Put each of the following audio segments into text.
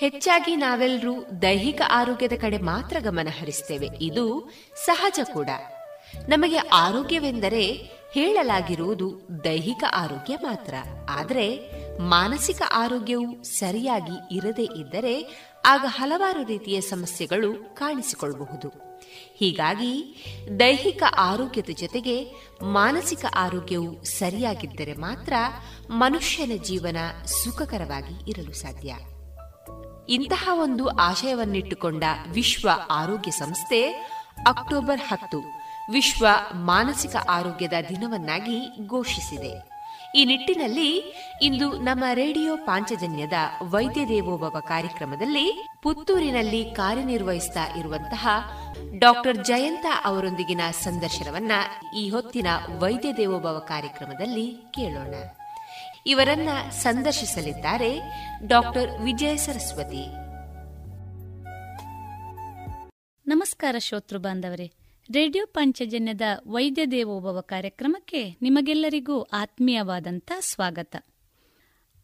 ಹೆಚ್ಚಾಗಿ ನಾವೆಲ್ಲರೂ ದೈಹಿಕ ಆರೋಗ್ಯದ ಕಡೆ ಮಾತ್ರ ಗಮನ ಹರಿಸ್ತೇವೆ. ಇದು ಸಹಜ ಕೂಡ. ನಮಗೆ ಆರೋಗ್ಯವೆಂದರೆ ಹೇಳಲಾಗಿರುವುದು ದೈಹಿಕ ಆರೋಗ್ಯ ಮಾತ್ರ. ಆದರೆ ಮಾನಸಿಕ ಆರೋಗ್ಯವು ಸರಿಯಾಗಿ ಇರದೇ ಇದ್ದರೆ ಆಗ ಹಲವಾರು ರೀತಿಯ ಸಮಸ್ಯೆಗಳು ಕಾಣಿಸಿಕೊಳ್ಳಬಹುದು. ಹೀಗಾಗಿ ದೈಹಿಕ ಆರೋಗ್ಯದ ಜೊತೆಗೆ ಮಾನಸಿಕ ಆರೋಗ್ಯವು ಸರಿಯಾಗಿದ್ದರೆ ಮಾತ್ರ ಮನುಷ್ಯನ ಜೀವನ ಸುಖಕರವಾಗಿ ಇರಲು ಸಾಧ್ಯ. ಇಂತಹ ಒಂದು ಆಶಯವನ್ನಿಟ್ಟುಕೊಂಡ ವಿಶ್ವ ಆರೋಗ್ಯ ಸಂಸ್ಥೆ ಅಕ್ಟೋಬರ್ ಹತ್ತು ವಿಶ್ವ ಮಾನಸಿಕ ಆರೋಗ್ಯದ ದಿನವನ್ನಾಗಿ ಘೋಷಿಸಿದೆ. ಈ ನಿಟ್ಟಿನಲ್ಲಿ ಇಂದು ನಮ್ಮ ರೇಡಿಯೋ ಪಾಂಚಜನ್ಯದ ವೈದ್ಯ ದೇವೋಭವ ಕಾರ್ಯಕ್ರಮದಲ್ಲಿ ಪುತ್ತೂರಿನಲ್ಲಿ ಕಾರ್ಯನಿರ್ವಹಿಸ್ತಾ ಇರುವಂತಹ ಡಾಕ್ಟರ್ ಜಯಂತ ಅವರೊಂದಿಗಿನ ಸಂದರ್ಶನವನ್ನ ಈ ಹೊತ್ತಿನ ವೈದ್ಯ ದೇವೋಭವ ಕಾರ್ಯಕ್ರಮದಲ್ಲಿ ಕೇಳೋಣ. ಇವರನ್ನ ಸಂದರ್ಶಿಸಲಿದ್ದಾರೆ ಡಾಕ್ಟರ್ ವಿಜಯ ಸರಸ್ವತಿ. ನಮಸ್ಕಾರ ಶ್ರೋತೃ ಬಾಂಧವರೇ. ರೇಡಿಯೋ ಪಂಚಜನ್ಯದ ವೈದ್ಯ ದೇವೋಭವ ಕಾರ್ಯಕ್ರಮಕ್ಕೆ ನಿಮಗೆಲ್ಲರಿಗೂ ಆತ್ಮೀಯವಾದಂಥ ಸ್ವಾಗತ.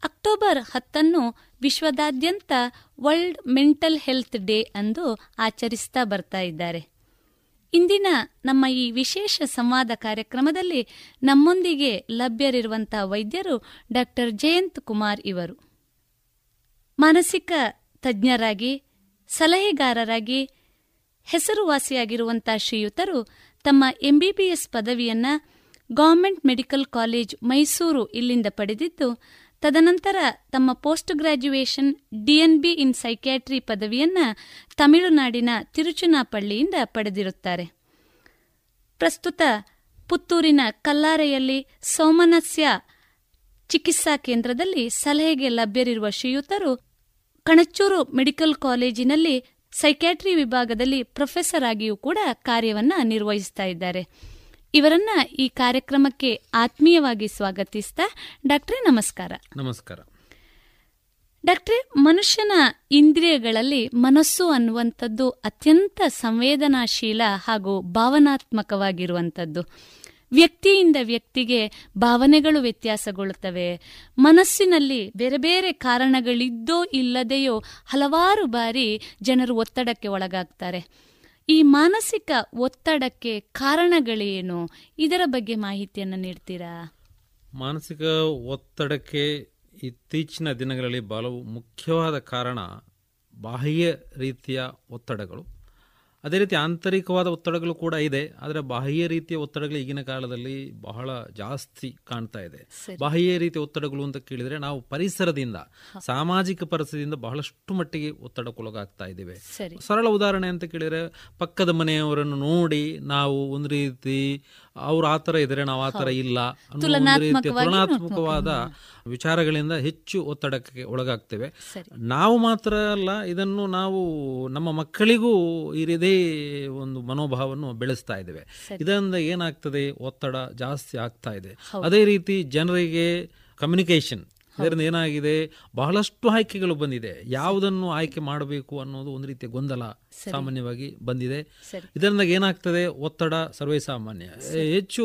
ಅಕ್ಟೋಬರ್ ಹತ್ತನ್ನು ವಿಶ್ವದಾದ್ಯಂತ ವರ್ಲ್ಡ್ ಮೆಂಟಲ್ ಹೆಲ್ತ್ ಡೇ ಅಂದು ಆಚರಿಸ್ತಾ ಬರ್ತಾ ಇದ್ದಾರೆ. ಇಂದಿನ ನಮ್ಮ ಈ ವಿಶೇಷ ಸಂವಾದ ಕಾರ್ಯಕ್ರಮದಲ್ಲಿ ನಮ್ಮೊಂದಿಗೆ ಲಭ್ಯರಿರುವಂತಹ ವೈದ್ಯರು ಡಾಕ್ಟರ್ ಜಯಂತ್ ಕುಮಾರ್ ಇವರು. ಮಾನಸಿಕ ತಜ್ಞರಾಗಿ, ಸಲಹೆಗಾರರಾಗಿ ಹೆಸರುವಾಸಿಯಾಗಿರುವಂತಹ ಶ್ರೀಯುತರು ತಮ್ಮ ಎಂಬಿಬಿಎಸ್ ಪದವಿಯನ್ನ ಗವರ್ಮೆಂಟ್ ಮೆಡಿಕಲ್ ಕಾಲೇಜ್ ಮೈಸೂರು ಇಲ್ಲಿಂದ ಪಡೆದಿದ್ದು ತದನಂತರ ತಮ್ಮ post graduation DNB in psychiatry ಪದವಿಯನ್ನ ತಮಿಳುನಾಡಿನ ತಿರುಚುನಾಪಳ್ಳಿಯಿಂದ ಪಡೆದಿರುತ್ತಾರೆ. ಪ್ರಸ್ತುತ ಪುತ್ತೂರಿನ ಕಲ್ಲಾರೆಯಲ್ಲಿ ಸೋಮನಸ್ಯ ಚಿಕಿತ್ಸಾ ಕೇಂದ್ರದಲ್ಲಿ ಸಲಹೆಗೆ ಲಭ್ಯರಿರುವ ಶ್ರೀಯುತರು ಕಣಚೂರು ಮೆಡಿಕಲ್ ಕಾಲೇಜಿನಲ್ಲಿ ಸೈಕ್ಯಾಟ್ರಿ ವಿಭಾಗದಲ್ಲಿ ಪ್ರೊಫೆಸರ್ ಆಗಿಯೂ ಕೂಡ ಕಾರ್ಯವನ್ನ ನಿರ್ವಹಿಸ್ತಾ ಇದ್ದಾರೆ. ಇವರನ್ನ ಈ ಕಾರ್ಯಕ್ರಮಕ್ಕೆ ಆತ್ಮೀಯವಾಗಿ ಸ್ವಾಗತಿಸ್ತಾ ಡಾಕ್ಟ್ರೆ ನಮಸ್ಕಾರ. ನಮಸ್ಕಾರ. ಡಾಕ್ಟ್ರೇ ಮನುಷ್ಯನ ಇಂದ್ರಿಯಗಳಲ್ಲಿ ಮನಸ್ಸು ಅನ್ನುವಂಥದ್ದು ಅತ್ಯಂತ ಸಂವೇದನಾಶೀಲ ಹಾಗೂ ಭಾವನಾತ್ಮಕವಾಗಿರುವಂಥದ್ದು. ವ್ಯಕ್ತಿಯಿಂದ ವ್ಯಕ್ತಿಗೆ ಭಾವನೆಗಳು ವ್ಯತ್ಯಾಸಗೊಳ್ಳುತ್ತವೆ. ಮನಸ್ಸಿನಲ್ಲಿ ಬೇರೆ ಬೇರೆ ಕಾರಣಗಳಿದ್ದೋ ಇಲ್ಲದೆಯೋ ಹಲವಾರು ಬಾರಿ ಜನರು ಒತ್ತಡಕ್ಕೆ ಒಳಗಾಗ್ತಾರೆ. ಈ ಮಾನಸಿಕ ಒತ್ತಡಕ್ಕೆ ಕಾರಣಗಳೇನು? ಇದರ ಬಗ್ಗೆ ಮಾಹಿತಿಯನ್ನು ನೀಡ್ತೀರಾ? ಮಾನಸಿಕ ಒತ್ತಡಕ್ಕೆ ಇತ್ತೀಚಿನ ದಿನಗಳಲ್ಲಿ ಬಹಳ ಮುಖ್ಯವಾದ ಕಾರಣ ಬಾಹ್ಯ ರೀತಿಯ ಒತ್ತಡಗಳು. ಅದೇ ರೀತಿ ಆಂತರಿಕವಾದ ಒತ್ತಡಗಳು ಕೂಡ ಇದೆ ಆದರೆ ಬಾಹ್ಯ ರೀತಿಯ ಒತ್ತಡಗಳು ಈಗಿನ ಕಾಲದಲ್ಲಿ ಬಹಳ ಜಾಸ್ತಿ ಕಾಣ್ತಾ ಇದೆ. ಬಾಹ್ಯ ರೀತಿಯ ಒತ್ತಡಗಳು ಅಂತ ಕೇಳಿದ್ರೆ ನಾವು ಪರಿಸರದಿಂದ ಸಾಮಾಜಿಕ ಪರಿಸರದಿಂದ ಬಹಳಷ್ಟು ಮಟ್ಟಿಗೆ ಒತ್ತಡಕ್ಕೊಳಗಾಗ್ತಾ ಇದ್ದೇವೆ. ಸರಳ ಉದಾಹರಣೆ ಅಂತ ಕೇಳಿದರೆ ಪಕ್ಕದ ಮನೆಯವರನ್ನು ನೋಡಿ ನಾವು ಒಂದು ರೀತಿ ಅವ್ರು ಆತರ ಇದ್ರೆ ನಾವು ಆತರ ಇಲ್ಲ ತುಲನಾತ್ಮಕವಾದ ವಿಚಾರಗಳಿಂದ ಹೆಚ್ಚು ಒತ್ತಡಕ್ಕೆ ಒಳಗಾಗ್ತೇವೆ. ನಾವು ಮಾತ್ರ ಅಲ್ಲ ಇದನ್ನು ನಾವು ನಮ್ಮ ಮಕ್ಕಳಿಗೂ ಇದೇ ಒಂದು ಮನೋಭಾವವನ್ನು ಬೆಳೆಸ್ತಾ ಇದ್ದೇವೆ. ಇದರಿಂದ ಏನಾಗ್ತದೆ? ಒತ್ತಡ ಜಾಸ್ತಿ ಆಗ್ತಾ ಇದೆ. ಅದೇ ರೀತಿ ಜನರಿಗೆ ಕಮ್ಯುನಿಕೇಶನ್ ಇದರಿಂದ ಏನಾಗಿದೆ? ಬಹಳಷ್ಟು ಆಯ್ಕೆಗಳು ಬಂದಿದೆ. ಯಾವುದನ್ನು ಆಯ್ಕೆ ಮಾಡಬೇಕು ಅನ್ನೋದು ಒಂದು ರೀತಿಯ ಗೊಂದಲ ಸಾಮಾನ್ಯವಾಗಿ ಬಂದಿದೆ. ಇದರಿಂದ ಏನಾಗ್ತದೆ? ಒತ್ತಡ ಸರ್ವೇ ಸಾಮಾನ್ಯ. ಹೆಚ್ಚು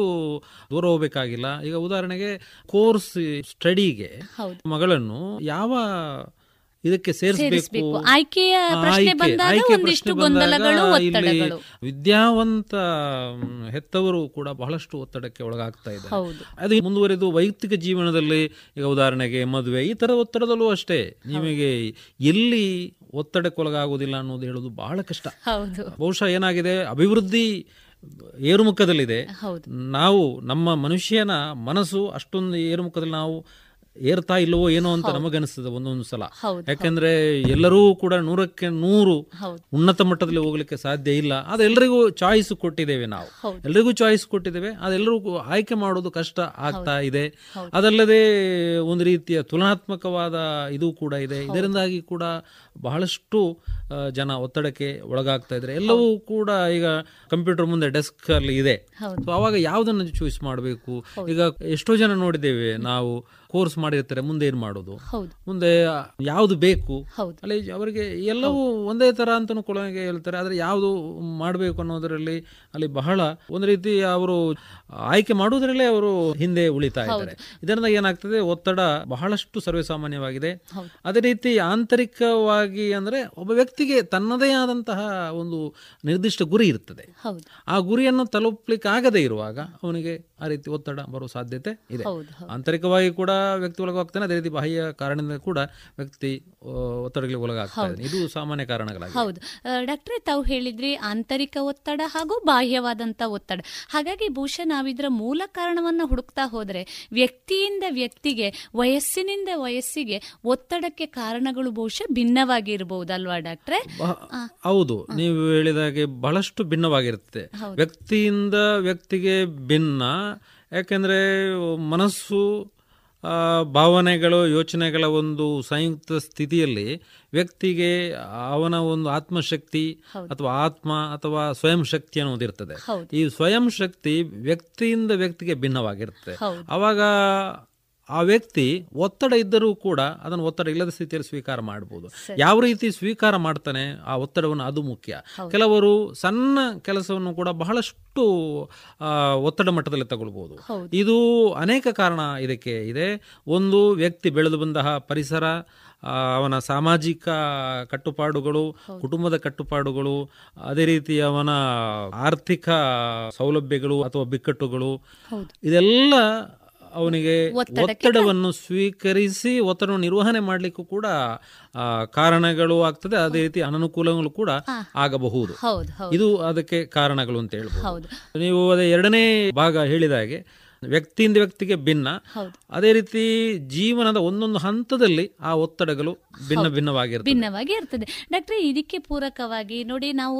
ದೂರ ಹೋಗಬೇಕಾಗಿಲ್ಲ. ಈಗ ಉದಾಹರಣೆಗೆ ಕೋರ್ಸ್ ಸ್ಟಡಿಗೆ ಮಗಳನ್ನು ಯಾವ ಇದಕ್ಕೆ ಸೇರಿಸಬೇಕು. ಆಯ್ಕೆಯ ಪ್ರಶ್ನೆ ಬಂದಾಗ ಒಂದಿಷ್ಟು ಗೊಂದಲಗಳು ಒತ್ತಡಗಳು. ವಿದ್ಯಾವಂತ ಹೆತ್ತವರು ಕೂಡ ಬಹಳಷ್ಟು ಒತ್ತಡಕ್ಕೆ ಒಳಗಾಗ್ತಾ ಇದ್ದಾರೆ. ಅದು ಮುಂದುವರೆದು ವೈಯಕ್ತಿಕ ಜೀವನದಲ್ಲಿ ಈಗ ಉದಾಹರಣೆಗೆ ಮದುವೆ ಈ ತರ ಒತ್ತಡದಲ್ಲೂ ಅಷ್ಟೇ. ನಿಮಗೆ ಎಲ್ಲಿ ಒತ್ತಡಕ್ಕೆ ಒಳಗಾಗೋದಿಲ್ಲ ಅನ್ನೋದು ಹೇಳೋದು ಬಹಳ ಕಷ್ಟ. ಬಹುಶಃ ಏನಾಗಿದೆ? ಅಭಿವೃದ್ಧಿ ಏರುಮುಖದಲ್ಲಿದೆ. ನಾವು ನಮ್ಮ ಮನುಷ್ಯನ ಮನಸ್ಸು ಅಷ್ಟೊಂದು ಏರುಮುಖದಲ್ಲಿ ನಾವು ಏರ್ತಾ ಇಲ್ಲವೋ ಏನೋ ಅಂತ ನಮಗನಿಸ್ತದೆ ಒಂದೊಂದು ಸಲ. ಯಾಕಂದ್ರೆ ಎಲ್ಲರೂ ಕೂಡ ನೂರಕ್ಕೆ ನೂರು ಉನ್ನತ ಮಟ್ಟದಲ್ಲಿ ಹೋಗ್ಲಿಕ್ಕೆ ಸಾಧ್ಯ ಇಲ್ಲ. ಅದೆಲ್ಲರಿಗೂ ಚಾಯ್ಸ್ ಕೊಟ್ಟಿದ್ದೇವೆ ನಾವು. ಎಲ್ರಿಗೂ ಚಾಯ್ಸ್ ಕೊಟ್ಟಿದ್ದೇವೆ. ಅದೆಲ್ಲರಿಗೂ ಆಯ್ಕೆ ಮಾಡೋದು ಕಷ್ಟ ಆಗ್ತಾ ಇದೆ. ಅದಲ್ಲದೆ ಒಂದು ರೀತಿಯ ತುಲನಾತ್ಮಕವಾದ ಇದು ಕೂಡ ಇದೆ. ಇದರಿಂದಾಗಿ ಕೂಡ ಬಹಳಷ್ಟು ಜನ ಒತ್ತಡಕ್ಕೆ ಒಳಗಾಗ್ತಾ ಇದ್ರೆ ಎಲ್ಲವೂ ಕೂಡ ಈಗ ಕಂಪ್ಯೂಟರ್ ಮುಂದೆ ಡೆಸ್ಕ್ ಅಲ್ಲಿ ಇದೆ. ಸೊ ಅವಾಗ ಯಾವ್ದನ್ನು ಚೂಸ್ ಮಾಡಬೇಕು? ಈಗ ಎಷ್ಟೋ ಜನ ನೋಡಿದ್ದೇವೆ ನಾವು ಕೋರ್ಸ್ ಮಾಡಿರ್ತಾರೆ ಮುಂದೆ ಏನ್ ಮಾಡೋದು? ಮುಂದೆ ಯಾವ್ದು ಬೇಕು? ಅಲ್ಲಿ ಅವರಿಗೆ ಎಲ್ಲವೂ ಒಂದೇ ತರ ಅಂತ ಹೇಳ್ತಾರೆ. ಆದ್ರೆ ಯಾವ್ದು ಮಾಡಬೇಕು ಅನ್ನೋದರಲ್ಲಿ ಅಲ್ಲಿ ಬಹಳ ಒಂದ್ ರೀತಿ ಅವರು ಆಯ್ಕೆ ಮಾಡುವುದರಲ್ಲೇ ಅವರು ಹಿಂದೆ ಉಳಿತಾ ಇದ್ದಾರೆ. ಇದರಿಂದ ಏನಾಗ್ತದೆ ಒತ್ತಡ ಬಹಳಷ್ಟು ಸರ್ವೇಸಾಮಾನ್ಯವಾಗಿದೆ. ಅದೇ ರೀತಿ ಆಂತರಿಕವಾಗಿ ಅಂದ್ರೆ ಒಬ್ಬ ವ್ಯಕ್ತಿಗೆ ತನ್ನದೇ ಆದಂತಹ ಒಂದು ನಿರ್ದಿಷ್ಟ ಗುರಿ ಇರ್ತದೆ. ಆ ಗುರಿಯನ್ನು ತಲುಪಲಿಕ್ಕೆ ಆಗದೇ ಇರುವಾಗ ಅವನಿಗೆ ಆ ರೀತಿ ಒತ್ತಡ ಬರುವ ಸಾಧ್ಯತೆ ಇದೆ. ಆಂತರಿಕವಾಗಿ ಕೂಡ ವ್ಯಕ್ತಿ ಒಳಗಾಗ್ತಾನೆ ಅದೇ ರೀತಿ ಬಾಹ್ಯ ಕಾರಣದಿಂದ ಕೂಡ ವ್ಯಕ್ತಿ ಒತ್ತಡಗಳಿಗೆ ಒಳಗಾಗ್ತದೆ ಇದು ಸಾಮಾನ್ಯ ಕಾರಣಗಳ ಹೌದು. ಡಾಕ್ಟ್ರೆ ಡಾಕ್ಟ್ರೇ ತಾವು ಹೇಳಿದ್ರಿ ಆಂತರಿಕ ಒತ್ತಡ ಹಾಗೂ ಬಾಹ್ಯವಾದಂತ ಒತ್ತಡ. ಹಾಗಾಗಿ ಬಹುಶಃ ನಾವಿದ್ರ ಮೂಲ ಕಾರಣವನ್ನ ಹುಡುಕ್ತಾ ಹೋದ್ರೆ ವ್ಯಕ್ತಿಯಿಂದ ವ್ಯಕ್ತಿಗೆ ವಯಸ್ಸಿನಿಂದ ವಯಸ್ಸಿಗೆ ಒತ್ತಡಕ್ಕೆ ಕಾರಣಗಳು ಬಹುಶಃ ಭಿನ್ನವಾಗಿರಬಹುದಲ್ವಾ ಡಾಕ್ಟ್ರೆ? ಬಹ- ಹೌದು. ನೀವು ಹೇಳಿದಾಗೆ ಬಹಳಷ್ಟು ಭಿನ್ನವಾಗಿರುತ್ತೆ. ವ್ಯಕ್ತಿಯಿಂದ ವ್ಯಕ್ತಿಗೆ ಭಿನ್ನ ಯಾಕೆಂದ್ರೆ ಮನಸ್ಸು ಭಾವನೆಗಳು ಯೋಚನೆಗಳ ಒಂದು ಸಂಯುಕ್ತ ಸ್ಥಿತಿಯಲ್ಲಿ ವ್ಯಕ್ತಿಗೆ ಅವನ ಒಂದು ಆತ್ಮಶಕ್ತಿ ಅಥವಾ ಆತ್ಮ ಅಥವಾ ಸ್ವಯಂ ಶಕ್ತಿ ಅನ್ನೋದಿರ್ತದೆ. ಈ ಸ್ವಯಂ ಶಕ್ತಿ ವ್ಯಕ್ತಿಯಿಂದ ವ್ಯಕ್ತಿಗೆ ಭಿನ್ನವಾಗಿರುತ್ತೆ. ಅವಾಗ ಆ ವ್ಯಕ್ತಿ ಒತ್ತಡ ಇದ್ದರೂ ಕೂಡ ಅದನ್ನು ಒತ್ತಡ ಇಲ್ಲದ ಸ್ಥಿತಿಯಲ್ಲಿ ಸ್ವೀಕಾರ ಮಾಡಬಹುದು ಯಾವ ರೀತಿ ಸ್ವೀಕಾರ ಮಾಡ್ತಾನೆ ಆ ಒತ್ತಡವನ್ನು ಅದು ಮುಖ್ಯ. ಕೆಲವರು ಸಣ್ಣ ಕೆಲಸವನ್ನು ಕೂಡ ಬಹಳಷ್ಟು ಒತ್ತಡ ಮಟ್ಟದಲ್ಲಿ ತಗೊಳ್ಬಹುದು ಹೌದು. ಇದು ಅನೇಕ ಕಾರಣ ಇದಕ್ಕೆ ಇದೆ. ಒಂದು ವ್ಯಕ್ತಿ ಬೆಳೆದು ಬಂದ ಪರಿಸರ ಅವನ ಸಾಮಾಜಿಕ ಕಟ್ಟುಪಾಡುಗಳು ಕುಟುಂಬದ ಕಟ್ಟುಪಾಡುಗಳು ಅದೇ ರೀತಿ ಅವನ ಆರ್ಥಿಕ ಸೌಲಭ್ಯಗಳು ಅಥವಾ ಬಿಕ್ಕಟ್ಟುಗಳು ಇದೆಲ್ಲ ಅವನಿಗೆ ಒತ್ತಡವನ್ನು ಸ್ವೀಕರಿಸಿ ಒತ್ತಡ ನಿರ್ವಹಣೆ ಮಾಡಲಿಕ್ಕೂ ಕೂಡ ಕಾರಣಗಳು ಆಗ್ತದೆ. ಅದೇ ರೀತಿ ಅನನುಕೂಲಗಳು ಕೂಡ ಆಗಬಹುದು. ಹೌದು ಹೌದು. ಇದು ಅದಕ್ಕೆ ಕಾರಣಗಳು ಅಂತ ಹೇಳಬಹುದು ಹೌದು. ನೀವು ಅದೇ ಎರಡನೇ ಭಾಗ ಹೇಳಿದ ಹಾಗೆ ವ್ಯಕ್ತಿಯಿಂದ ವ್ಯಕ್ತಿಗೆ ಭಿನ್ನ. ಅದೇ ರೀತಿ ಜೀವನದ ಒಂದೊಂದು ಹಂತದಲ್ಲಿ ಆ ಒತ್ತಡಗಳು ಭಿನ್ನ ಭಿನ್ನವಾಗಿರ್ತದೆ. ಭಿನ್ನವಾಗಿ ಇರ್ತದೆ ಡಾಕ್ಟ್ರೆ ಇದಕ್ಕೆ ಪೂರಕವಾಗಿ ನೋಡಿ ನಾವು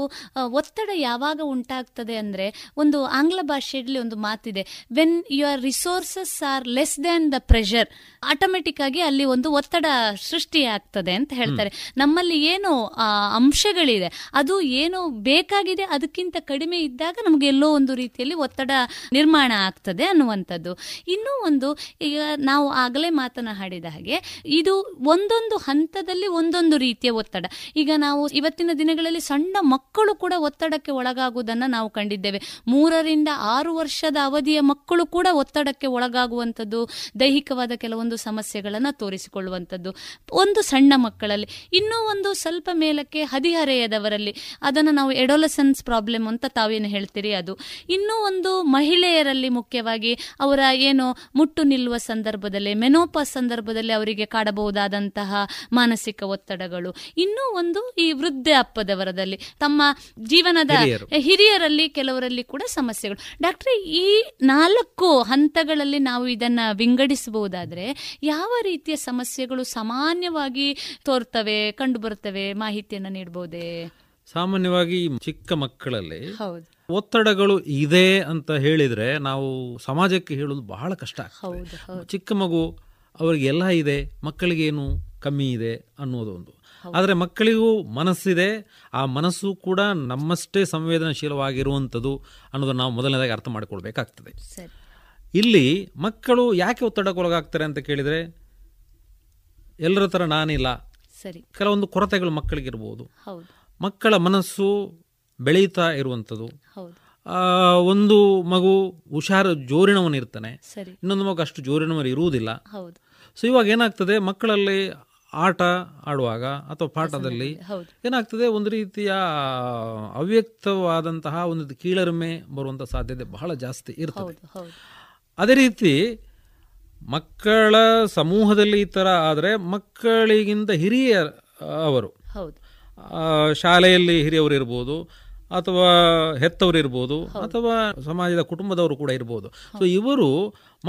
ಒತ್ತಡ ಯಾವಾಗ ಉಂಟಾಗ್ತದೆ ಅಂದ್ರೆ ಒಂದು ಆಂಗ್ಲ ಭಾಷೆಯಲ್ಲಿ ಒಂದು ಮಾತಿದೆ. When your resources are less then the pressure automatic ಆಗಿ ಅಲ್ಲಿ ಒಂದು ಒತ್ತಡ ಸೃಷ್ಟಿಯಾಗ್ತದೆ ಅಂತ ಹೇಳ್ತಾರೆ. ನಮ್ಮಲ್ಲಿ ಏನು ಅಂಶಗಳಿದೆ ಅದು ಏನು ಬೇಕಾಗಿದೆ ಅದಕ್ಕಿಂತ ಕಡಿಮೆ ಇದ್ದಾಗ ನಮ್ಗೆ ಎಲ್ಲೋ ಒಂದು ರೀತಿಯಲ್ಲಿ ಒತ್ತಡ ನಿರ್ಮಾಣ ಆಗ್ತದೆ ಅನ್ನುವಂಥದ್ದು. ಇನ್ನೂ ಒಂದು ಈಗ ನಾವು ಆಗಲೇ ಮಾತನಾಡಿದ ಹಾಗೆ ಇದು ಒಂದೊಂದು ಹಂತದಲ್ಲಿ ಒಂದೊಂದು ರೀತಿಯ ಒತ್ತಡ. ಈಗ ನಾವು ಇವತ್ತಿನ ದಿನಗಳಲ್ಲಿ ಸಣ್ಣ ಮಕ್ಕಳು ಕೂಡ ಒತ್ತಡಕ್ಕೆ ಒಳಗಾಗುವುದನ್ನು ನಾವು ಕಂಡಿದ್ದೇವೆ. ಮೂರರಿಂದ ಆರು ವರ್ಷದ ಅವಧಿಯ ಮಕ್ಕಳು ಕೂಡ ಒತ್ತಡಕ್ಕೆ ಒಳಗಾಗುವಂಥದ್ದು, ದೈಹಿಕವಾದ ಕೆಲವೊಂದು ಸಮಸ್ಯೆಗಳನ್ನು ತೋರಿಸಿಕೊಳ್ಳುವಂಥದ್ದು. ಒಂದು ಸಣ್ಣ ಮಕ್ಕಳಲ್ಲಿ. ಇನ್ನೂ ಒಂದು ಸ್ವಲ್ಪ ಮೇಲಕ್ಕೆ ಹದಿಹರೆಯದವರಲ್ಲಿ. ಅದನ್ನು ನಾವು ಎಡೋಲಸೆನ್ಸ್ ಪ್ರಾಬ್ಲಮ್ ಅಂತ ತಾವೇನು ಹೇಳ್ತೀರಿ ಅದು. ಇನ್ನೂ ಒಂದು ಮಹಿಳೆಯರಲ್ಲಿ ಮುಖ್ಯವಾಗಿ ಅವರ ಏನು ಮುಟ್ಟು ನಿಲ್ಲುವ ಸಂದರ್ಭದಲ್ಲಿ, ಮೆನೋಪಾಸ್ ಸಂದರ್ಭದಲ್ಲಿ ಅವರಿಗೆ ಕಾಡಬಹುದಾದಂತಹ ಮಾನಸಿಕ ಒತ್ತಡಗಳು. ಇನ್ನೂ ಒಂದು ಈ ವೃದ್ಧಾಪ್ಯದವರದಲ್ಲಿ ತಮ್ಮ ಜೀವನದ ಹಿರಿಯರಲ್ಲಿ ಕೆಲವರಲ್ಲಿ ಕೂಡ ಸಮಸ್ಯೆಗಳು. ಡಾಕ್ಟರ್ ಈ ನಾಲ್ಕು ಹಂತಗಳಲ್ಲಿ ನಾವು ಇದನ್ನ ವಿಂಗಡಿಸಬಹುದಾದ್ರೆ ಯಾವ ರೀತಿಯ ಸಮಸ್ಯೆಗಳು ಸಾಮಾನ್ಯವಾಗಿ ತೋರ್ತವೆ ಕಂಡು ಬರ್ತವೆ ಮಾಹಿತಿಯನ್ನು ನೀಡಬಹುದೇ ಸಾಮಾನ್ಯವಾಗಿ ಚಿಕ್ಕ ಮಕ್ಕಳಲ್ಲಿ ಹೌದು. ಒತ್ತಡಗಳು ಇದೆ ಅಂತ ಹೇಳಿದ್ರೆ ನಾವು ಸಮಾಜಕ್ಕೆ ಹೇಳೋದು ಬಹಳ ಕಷ್ಟ ಚಿಕ್ಕ ಮಗು ಅವ್ರಿಗೆಲ್ಲ ಇದೆ ಮಕ್ಕಳಿಗೇನು ಕಮ್ಮಿ ಇದೆ ಅನ್ನೋದು ಒಂದು. ಆದರೆ ಮಕ್ಕಳಿಗೂ ಮನಸ್ಸಿದೆ ಆ ಮನಸ್ಸು ಕೂಡ ನಮ್ಮಷ್ಟೇ ಸಂವೇದನಾಶೀಲವಾಗಿರುವಂಥದ್ದು ಅನ್ನೋದನ್ನು ನಾವು ಮೊದಲನೇದಾಗಿ ಅರ್ಥ ಮಾಡಿಕೊಳ್ಬೇಕಾಗ್ತದೆ. ಇಲ್ಲಿ ಮಕ್ಕಳು ಯಾಕೆ ಒತ್ತಡಕ್ಕೊಳಗಾಗ್ತಾರೆ ಅಂತ ಕೇಳಿದರೆ ಎಲ್ಲರ ಥರ ನಾನಿಲ್ಲ. ಸರಿ. ಕೆಲವೊಂದು ಕೊರತೆಗಳು ಮಕ್ಕಳಿಗಿರ್ಬೋದು. ಮಕ್ಕಳ ಮನಸ್ಸು ಬೆಳೀತಾ ಇರುವಂಥದ್ದು. ಒಂದು ಮಗು ಹುಷಾರು ಜೋರಿನವನಿರ್ತಾನೆ. ಇನ್ನೊಂದು ಮಗು ಅಷ್ಟು ಜೋರಿನವನು ಇರುವುದಿಲ್ಲ ಸೊ ಇವಾಗ ಏನಾಗ್ತದೆ ಮಕ್ಕಳಲ್ಲಿ ಆಟ ಆಡುವಾಗ ಅಥವಾ ಪಾಠದಲ್ಲಿ ಏನಾಗ್ತದೆ? ಒಂದು ರೀತಿಯ ಅವ್ಯಕ್ತವಾದಂತಹ ಒಂದು ಕೀಳರಿಮೆ ಬರುವಂಥ ಸಾಧ್ಯತೆ ಬಹಳ ಜಾಸ್ತಿ ಇರ್ತದೆ. ಅದೇ ರೀತಿ ಮಕ್ಕಳ ಸಮೂಹದಲ್ಲಿ ಈ ಥರ ಆದರೆ ಮಕ್ಕಳಿಗಿಂತ ಹಿರಿಯ ಅವರು. ಶಾಲೆಯಲ್ಲಿ ಹಿರಿಯವರು ಇರ್ಬೋದು ಅಥವಾ ಹೆತ್ತವರು ಇರ್ಬೋದು ಅಥವಾ ಸಮಾಜದ ಕುಟುಂಬದವರು ಕೂಡ ಇರ್ಬೋದು. ಸೊ ಇವರು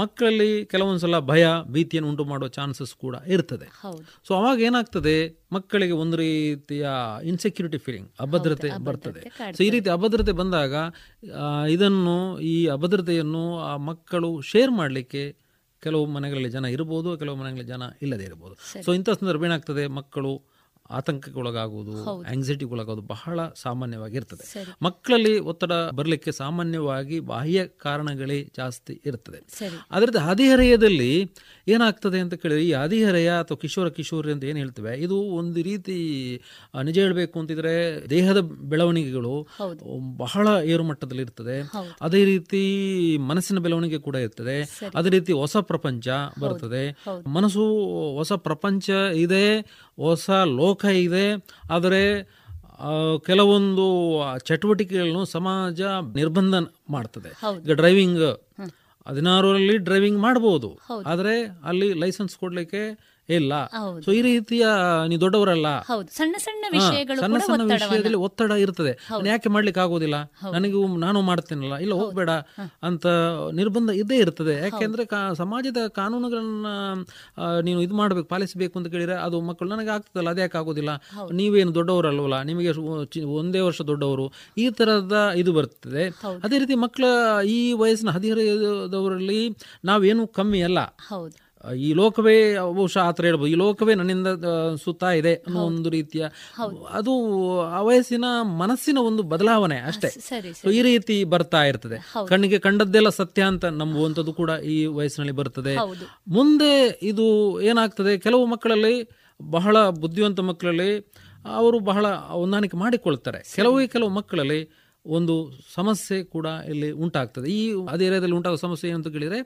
ಮಕ್ಕಳಲ್ಲಿ ಕೆಲವೊಂದ್ಸಲ ಭಯ ಭೀತಿಯನ್ನು ಉಂಟು ಮಾಡುವ ಚಾನ್ಸಸ್ ಕೂಡ ಇರ್ತದೆ. ಸೊ ಅವಾಗ ಏನಾಗ್ತದೆ? ಮಕ್ಕಳಿಗೆ ಒಂದು ರೀತಿಯ ಇನ್ಸೆಕ್ಯೂರಿಟಿ ಫೀಲಿಂಗ್ ಅಭದ್ರತೆ ಬರ್ತದೆ. ಸೊ ಈ ರೀತಿ ಅಭದ್ರತೆ ಬಂದಾಗ ಇದನ್ನು ಈ ಅಭದ್ರತೆಯನ್ನು ಆ ಮಕ್ಕಳು ಶೇರ್ ಮಾಡಲಿಕ್ಕೆ ಕೆಲವು ಮನೆಗಳಲ್ಲಿ ಜನ ಇರ್ಬೋದು ಕೆಲವು ಮನೆಗಳಲ್ಲಿ ಜನ ಇಲ್ಲದೆ ಇರ್ಬೋದು. ಸೊ ಇಂಥ ಸಂದರ್ಭ ಏನಾಗ್ತದೆ? ಮಕ್ಕಳು ಆತಂಕಕ್ಕೆ ಒಳಗಾಗುವುದು ಆಂಗ್ಸೈಟಿಗೆ ಒಳಗಾಗುವುದು ಬಹಳ ಸಾಮಾನ್ಯವಾಗಿರ್ತದೆ. ಮಕ್ಕಳಲ್ಲಿ ಒತ್ತಡ ಬರಲಿಕ್ಕೆ ಸಾಮಾನ್ಯವಾಗಿ ಬಾಹ್ಯ ಕಾರಣಗಳೇ ಜಾಸ್ತಿ ಇರ್ತದೆ. ಅದರದ್ದು ಹದಿಹರೆಯದಲ್ಲಿ ಏನಾಗ್ತದೆ ಅಂತ ಕೇಳಿದ್ರೆ ಈ ಹದಿಹರೆಯ ಅಥವಾ ಕಿಶೋರ ಕಿಶೋರಿ ಅಂತ ಏನು ಹೇಳ್ತೇವೆ ಇದು ಒಂದು ರೀತಿ ನಿಜ ಹೇಳಬೇಕು ಅಂತಿದ್ರೆ ದೇಹದ ಬೆಳವಣಿಗೆಗಳು ಬಹಳ ಏರುಮಟ್ಟದಲ್ಲಿ ಇರ್ತದೆ ಅದೇ ರೀತಿ ಮನಸ್ಸಿನ ಬೆಳವಣಿಗೆ ಕೂಡ ಇರ್ತದೆ. ಅದೇ ರೀತಿ ಹೊಸ ಪ್ರಪಂಚ ಬರ್ತದೆ. ಮನಸ್ಸು ಹೊಸ ಪ್ರಪಂಚ ಇದೆ ಹೊಸ ಲೋಕ ಇದೆ ಆದರೆ ಕೆಲವೊಂದು ಚಟುವಟಿಕೆಗಳನ್ನು ಸಮಾಜ ನಿರ್ಬಂಧ ಮಾಡ್ತದೆ. ಈಗ ಡ್ರೈವಿಂಗ್ ಹದಿನಾರರಲ್ಲಿ ಡ್ರೈವಿಂಗ್ ಮಾಡ್ಬೋದು. ಆದರೆ ಅಲ್ಲಿ ಲೈಸೆನ್ಸ್ ಕೊಡ್ಲಿಕ್ಕೆ ಇಲ್ಲ. ಸೊ ಈ ರೀತಿಯ ನೀವು ದೊಡ್ಡವರಲ್ಲ. ಸಣ್ಣ ಸಣ್ಣ ಹಾ, ವಿಷಯಗಳು ಸಣ್ಣ ಸಣ್ಣ ವಿಷಯದಲ್ಲಿ ಒತ್ತಡ ಇರ್ತದೆ. ಯಾಕೆ ಮಾಡ್ಲಿಕ್ಕೆ ಆಗೋದಿಲ್ಲ? ನನಗೂ ನಾನು ಮಾಡ್ತೇನಲ್ಲ. ಇಲ್ಲ ಹೋಗ್ಬೇಡ ಅಂತ ನಿರ್ಬಂಧ ಇದ್ದೇ ಇರ್ತದೆ. ಯಾಕೆಂದ್ರೆ ಸಮಾಜದ ಕಾನೂನುಗಳನ್ನ ನೀನು ಇದು ಮಾಡ್ಬೇಕು ಪಾಲಿಸಬೇಕು ಅಂತ ಕೇಳಿದ್ರೆ ಅದು ಮಕ್ಕಳು ನನಗೆ ಆಗ್ತದಲ್ಲ ಅದ್ಯಾಕೆ ಆಗೋದಿಲ್ಲ? ನೀವೇನು ದೊಡ್ಡವರಲ್ವಲ್ಲ? ನಿಮಗೆ ಒಂದೇ ವರ್ಷ ದೊಡ್ಡವರು. ಈ ತರದ ಇದು ಬರ್ತದೆ. ಅದೇ ರೀತಿ ಮಕ್ಕಳ ಈ ವಯಸ್ಸಿನ ಹದಿಹರೆಯದವರಲ್ಲಿ ನಾವೇನು ಕಮ್ಮಿ ಅಲ್ಲ. ಹೌದು. ಈ ಲೋಕವೇ ಬಹುಶಃ ಆ ಥರ ಹೇಳ್ಬೋದು. ಈ ಲೋಕವೇ ನನ್ನಿಂದ ಸುತ್ತಾ ಇದೆ ಅನ್ನೋ ಒಂದು ರೀತಿಯ ಅದು ಆ ವಯಸ್ಸಿನ ಮನಸ್ಸಿನ ಒಂದು ಬದಲಾವಣೆ ಅಷ್ಟೇ. ಈ ರೀತಿ ಬರ್ತಾ ಇರ್ತದೆ. ಕಣ್ಣಿಗೆ ಕಂಡದ್ದೆಲ್ಲ ಸತ್ಯ ಅಂತ ನಂಬುವಂಥದ್ದು ಕೂಡ ಈ ವಯಸ್ಸಿನಲ್ಲಿ ಬರ್ತದೆ. ಮುಂದೆ ಇದು ಏನಾಗ್ತದೆ? ಕೆಲವು ಮಕ್ಕಳಲ್ಲಿ ಬಹಳ ಬುದ್ಧಿವಂತ ಮಕ್ಕಳಲ್ಲಿ ಅವರು ಬಹಳ ಹೊಂದಾಣಿಕೆ ಮಾಡಿಕೊಳ್ತಾರೆ. ಕೆಲವೇ ಕೆಲವು ಮಕ್ಕಳಲ್ಲಿ ಒಂದು ಸಮಸ್ಯೆ ಕೂಡ ಇಲ್ಲಿ ಉಂಟಾಗ್ತದೆ. ಈ ಅದೇ ಏರಿಯಾದಲ್ಲಿ ಉಂಟಾಗುವ ಸಮಸ್ಯೆ ಏನಂತ ಕೇಳಿದ್ರೆ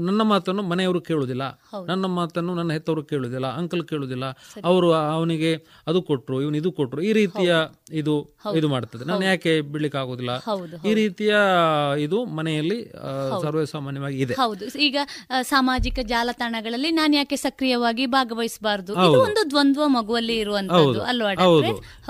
ನನ್ನ ಮಾತನ್ನು ಮನೆಯವರು ಕೇಳುವುದಿಲ್ಲ. ನನ್ನ ಮಾತನ್ನು ನನ್ನ ಹೆತ್ತವರು ಕೇಳುವುದಿಲ್ಲ ಅಂಕಲ್ ಕೇಳುವುದಿಲ್ಲ. ಅವರು ಅವನಿಗೆ ಅದು ಕೊಟ್ಟರು ಇವನು ಇದು ಕೊಟ್ಟರು ಈ ರೀತಿಯ ಇದು ಇದು ಮಾಡ್ತದೆ. ನಾನು ಯಾಕೆ ಬಿಡ್ಲಿಕ್ಕೆ ಆಗೋದಿಲ್ಲ ಈ ರೀತಿಯ ಇದು ಮನೆಯಲ್ಲಿ ಸರ್ವೇ ಸಾಮಾನ್ಯವಾಗಿ ಇದೆ. ಹೌದು. ಈಗ ಸಾಮಾಜಿಕ ಜಾಲತಾಣಗಳಲ್ಲಿ ನಾನು ಯಾಕೆ ಸಕ್ರಿಯವಾಗಿ ಭಾಗವಹಿಸಬಾರದು? ಇದು ಒಂದು ದ್ವಂದ್ವ ಮಗುವಲ್ಲಿ ಇರುವಂತದ್ದು ಅಲ್ವಾ